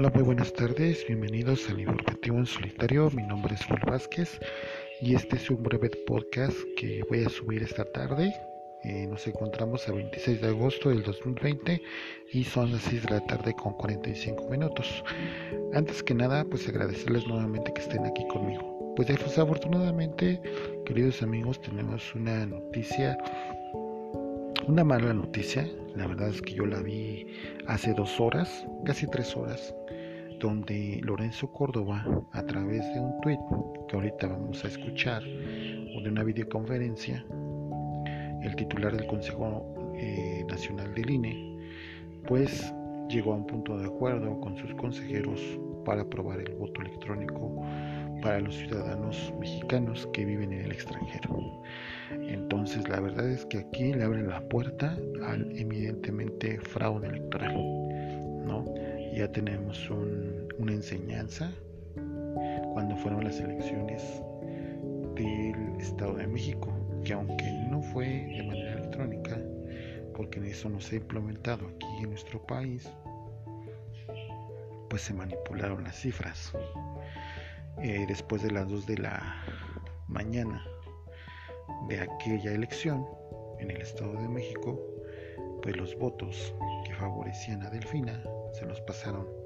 Hola, muy buenas tardes, bienvenidos al Informativo en Solitario. Mi nombre es Juan Vázquez y este es un breve podcast que voy a subir esta tarde. Eh, nos encontramos a 26 de agosto del 2020 y son las 6 de la tarde con 45 minutos. Antes que nada, pues agradecerles nuevamente que estén aquí conmigo. Pues desafortunadamente, queridos amigos, tenemos una noticia, una mala noticia. La verdad es que yo la vi hace dos horas, casi tres horas donde Lorenzo Córdoba, a través de un tweet que ahorita vamos a escuchar, o de una videoconferencia, el titular del Consejo eh, Nacional del INE, pues llegó a un punto de acuerdo con sus consejeros para aprobar el voto electrónico para los ciudadanos mexicanos que viven en el extranjero. Entonces la verdad es que aquí le abren la puerta al evidentemente fraude electoral, ¿no? ya tenemos una enseñanza cuando fueron las elecciones del Estado de México, que aunque no fue de manera electrónica, porque eso no se ha implementado aquí en nuestro país, pues se manipularon las cifras. Eh, después de las 2 de la mañana de aquella elección en el Estado de México, pues los votos que favorecían a Delfina se los pasaron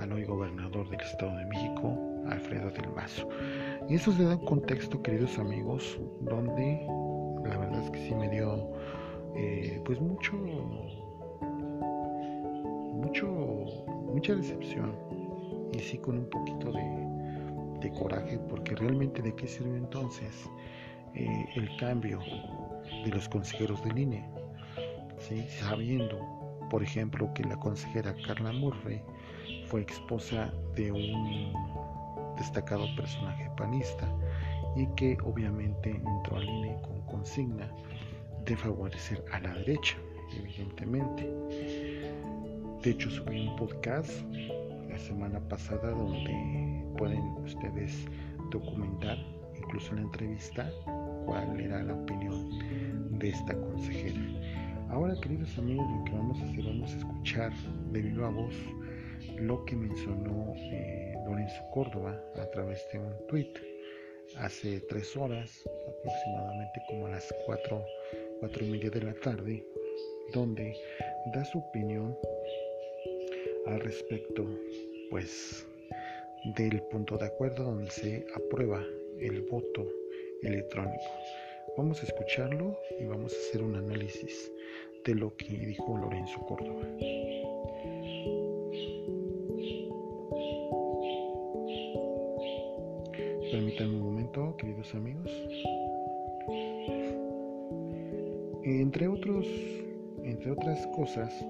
al hoy gobernador del Estado de México, Alfredo del Mazo. Y eso se da un contexto, queridos amigos, donde la verdad es que sí me dio eh, pues mucho, mucho, mucha decepción y sí con un poquito de, coraje, porque realmente de qué sirve entonces eh, el cambio de los consejeros del INE, ¿sí? sabiendo por ejemplo, que la consejera Carla Murray fue esposa de un destacado personaje panista y que obviamente entró al INE con consigna de favorecer a la derecha, evidentemente. De hecho, subí un podcast la semana pasada donde pueden ustedes documentar, incluso en la entrevista, cuál era la opinión de esta consejera. Ahora, queridos amigos, lo que vamos a hacer, vamos a escuchar de viva voz lo que mencionó eh, Lorenzo Córdoba a través de un tweet hace tres horas, aproximadamente como a las cuatro, cuatro y media de la tarde, donde da su opinión al respecto, pues, del punto de acuerdo donde se aprueba el voto electrónico. Vamos a escucharlo y vamos a hacer un análisis de lo que dijo Lorenzo Córdoba. Permítanme un momento, queridos amigos. Entre otros, entre otras cosas,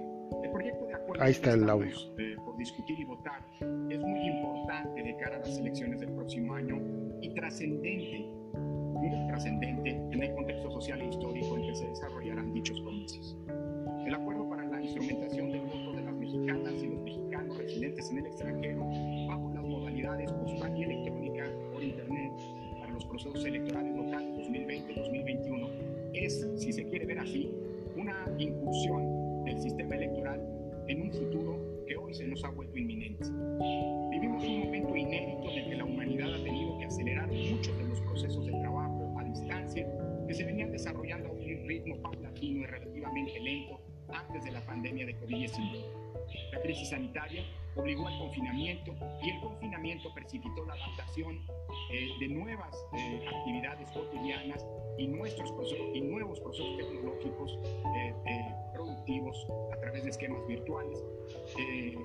ahí está el audio. Eh, por discutir y votar es muy importante de cara a las elecciones del próximo año y trascendente, muy trascendente en el contexto social e histórico en que se desarrollarán dichos comicios. En el que la humanidad ha tenido que acelerar muchos de los procesos de trabajo a distancia que se venían desarrollando a un ritmo paulatino y relativamente lento antes de la pandemia de COVID-19. La crisis sanitaria obligó al confinamiento y el confinamiento precipitó la adaptación eh, de nuevas eh, actividades cotidianas y, nuestros y nuevos procesos tecnológicos esquemas virtuales, como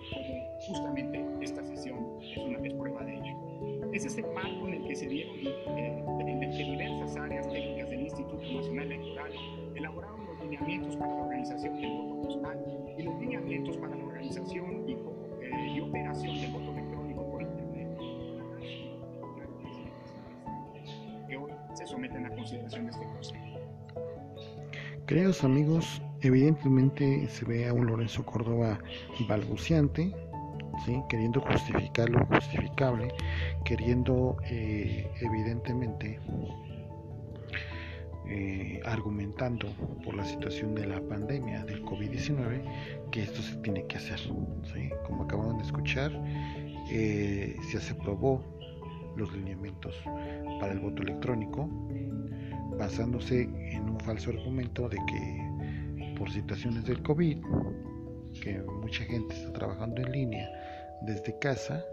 justamente esta sesión es una vez prueba de ello. Es este marco en el que se dieron de diversas áreas técnicas del Instituto Nacional Electoral elaboraron los lineamientos para la organización del voto postal y los lineamientos para la organización y, eh, y operación del voto electrónico por Internet, que hoy se someten a consideración de este Consejo. Queridos amigos, evidentemente se ve a un Lorenzo Córdoba balbuciante, ¿sí? queriendo justificar lo justificable, queriendo eh, evidentemente eh, argumentando por la situación de la pandemia del COVID-19 que esto se tiene que hacer. Como acabaron de escuchar, eh, se aprobó los lineamientos para el voto electrónico basándose en un falso argumento de que por situaciones del COVID, que mucha gente está trabajando en línea desde casa,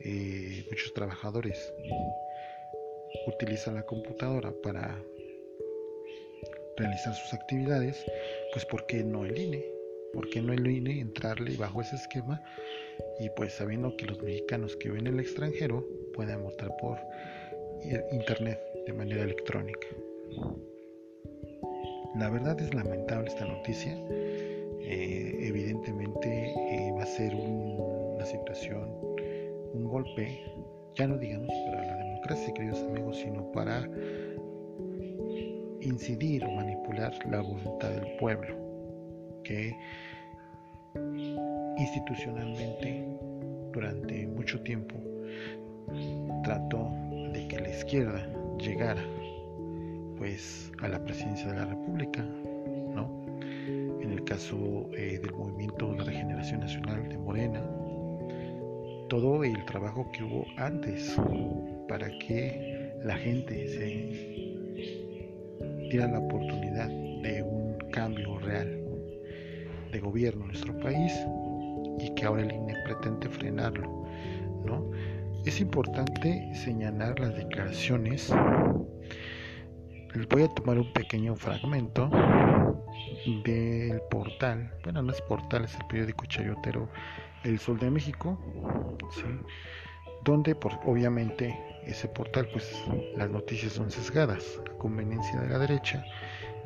eh, muchos trabajadores utilizan la computadora para realizar sus actividades, pues ¿por qué no el INE? ¿Por qué no el INE entrarle bajo ese esquema? Y pues sabiendo que los mexicanos que ven en el extranjero pueden votar por internet de manera electrónica. La verdad es lamentable esta noticia. Eh, evidentemente eh, va a ser una situación, un golpe, ya no digamos para la democracia, queridos amigos, sino para incidir o manipular la voluntad del pueblo, que institucionalmente durante mucho tiempo trató de que la izquierda llegara pues a la presidencia de la República, ¿no? En el caso eh, del movimiento de regeneración nacional de Morena, todo el trabajo que hubo antes para que la gente se diera la oportunidad de un cambio real de gobierno en nuestro país y que ahora el INE pretende frenarlo, ¿no? Es importante señalar las declaraciones. Les voy a tomar un pequeño fragmento del portal, bueno, no es portal, es el periódico chayotero El Sol de México, donde obviamente ese portal pues las noticias son sesgadas. A conveniencia de la derecha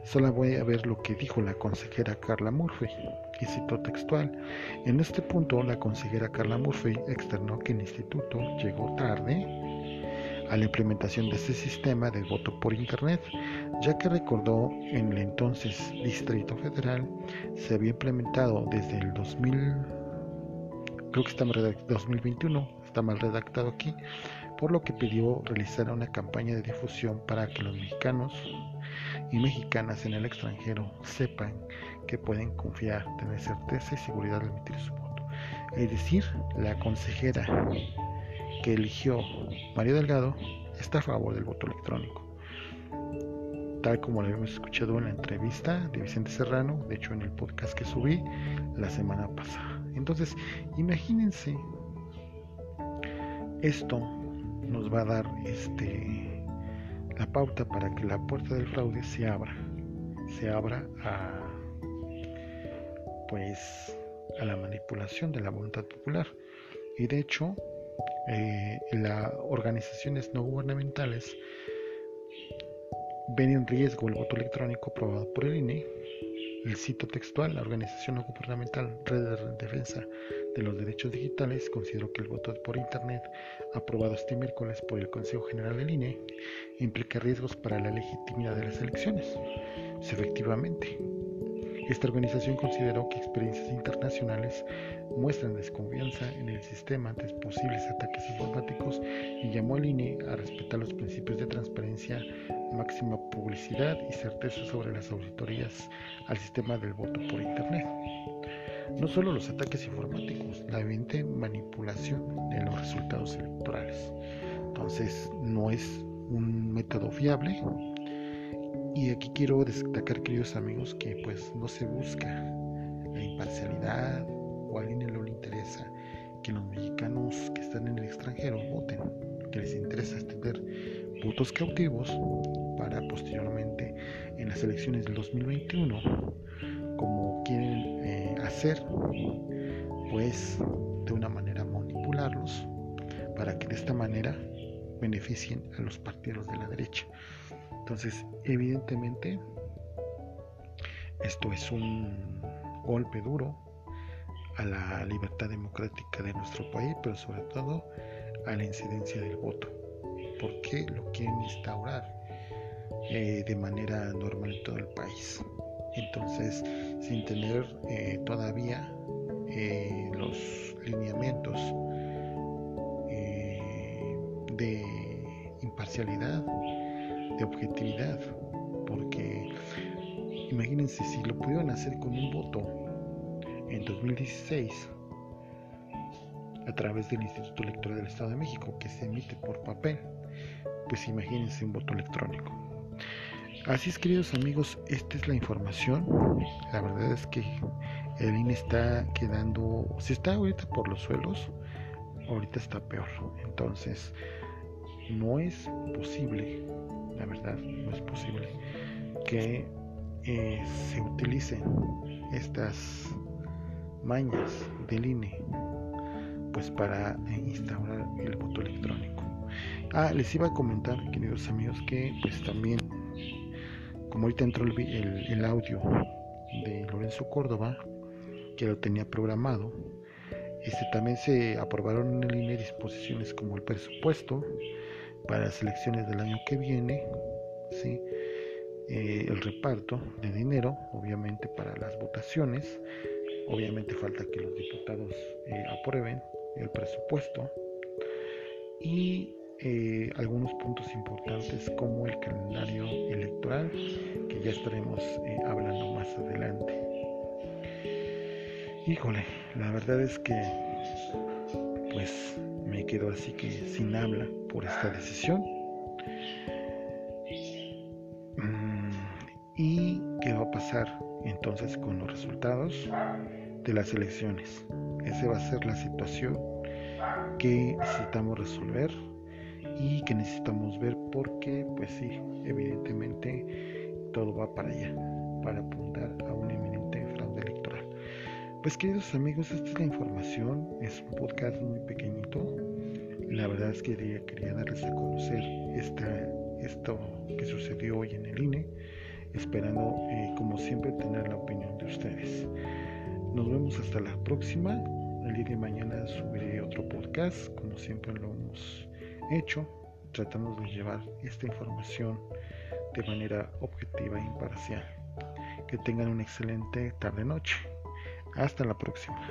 solo voy a ver lo que dijo la consejera Carla Murphy y citó textual en este punto la consejera Carla Murphy externó que el instituto llegó tarde a la implementación de este sistema de voto por internet ya que recordó en el entonces Distrito Federal se había implementado desde el 2000 creo que está mal 2021 está mal redactado aquí por lo que pidió realizar una campaña de difusión para que los mexicanos y mexicanas en el extranjero sepan que pueden confiar, tener certeza y seguridad al emitir su voto. Es decir, la consejera que eligió María Delgado está a favor del voto electrónico. Tal como lo habíamos escuchado en la entrevista de Vicente Serrano, de hecho en el podcast que subí la semana pasada. Entonces, imagínense esto nos va a dar este la pauta para que la puerta del fraude se abra se abra a pues a la manipulación de la voluntad popular y de hecho eh, las organizaciones no gubernamentales ven en riesgo el voto electrónico aprobado por el INE el cito textual, la organización no gubernamental Red de Defensa de los Derechos Digitales consideró que el voto por Internet aprobado este miércoles por el Consejo General del INE implica riesgos para la legitimidad de las elecciones. efectivamente, esta organización consideró que experiencias internacionales muestran desconfianza en el sistema ante posibles ataques informáticos y llamó al INE a respetar los principios de transparencia, máxima publicidad y certeza sobre las auditorías al sistema del voto por Internet. No solo los ataques informáticos, la evidente manipulación de los resultados electorales. Entonces, no es un método fiable y aquí quiero destacar, queridos amigos, que pues no se busca la imparcialidad o a alguien no le interesa que los mexicanos que están en el extranjero voten. Que les interesa es tener votos cautivos para posteriormente en las elecciones del 2021, como quieren eh, hacer, pues de una manera manipularlos para que de esta manera beneficien a los partidos de la derecha. Entonces, evidentemente, esto es un golpe duro a la libertad democrática de nuestro país, pero sobre todo a la incidencia del voto, porque lo quieren instaurar eh, de manera normal en todo el país. Entonces, sin tener eh, todavía eh, los lineamientos de imparcialidad de objetividad, porque imagínense si lo pudieron hacer con un voto en 2016 a través del Instituto Electoral del Estado de México que se emite por papel, pues imagínense un voto electrónico. Así es, queridos amigos, esta es la información. La verdad es que el INE está quedando, si está ahorita por los suelos, ahorita está peor. Entonces, no es posible, la verdad, no es posible que eh, se utilicen estas mañas del INE pues para instaurar el voto electrónico. Ah, les iba a comentar, queridos amigos, que pues también, como ahorita entró el, el audio de Lorenzo Córdoba, que lo tenía programado, este, también se aprobaron en el INE disposiciones como el presupuesto para las elecciones del año que viene, ¿sí? Eh, el reparto de dinero, obviamente para las votaciones, obviamente falta que los diputados eh, aprueben el presupuesto y eh, algunos puntos importantes como el calendario electoral que ya estaremos hablando más adelante. Híjole, la verdad es que pues me quedo así que sin habla por esta decisión. Mm, ¿Y qué va a pasar entonces con los resultados de las elecciones? Esa va a ser la situación que necesitamos resolver y que necesitamos ver porque pues sí, evidentemente todo va para allá, para apuntar a un pues queridos amigos, esta es la información, es un podcast muy pequeñito. La verdad es que quería, darles a conocer esta, esto que sucedió hoy en el INE, esperando eh, como siempre tener la opinión de ustedes. Nos vemos hasta la próxima. El día de mañana subiré otro podcast, como siempre lo hemos hecho, tratando de llevar esta información de manera objetiva e imparcial. Que tengan una excelente tarde-noche. Hasta la próxima.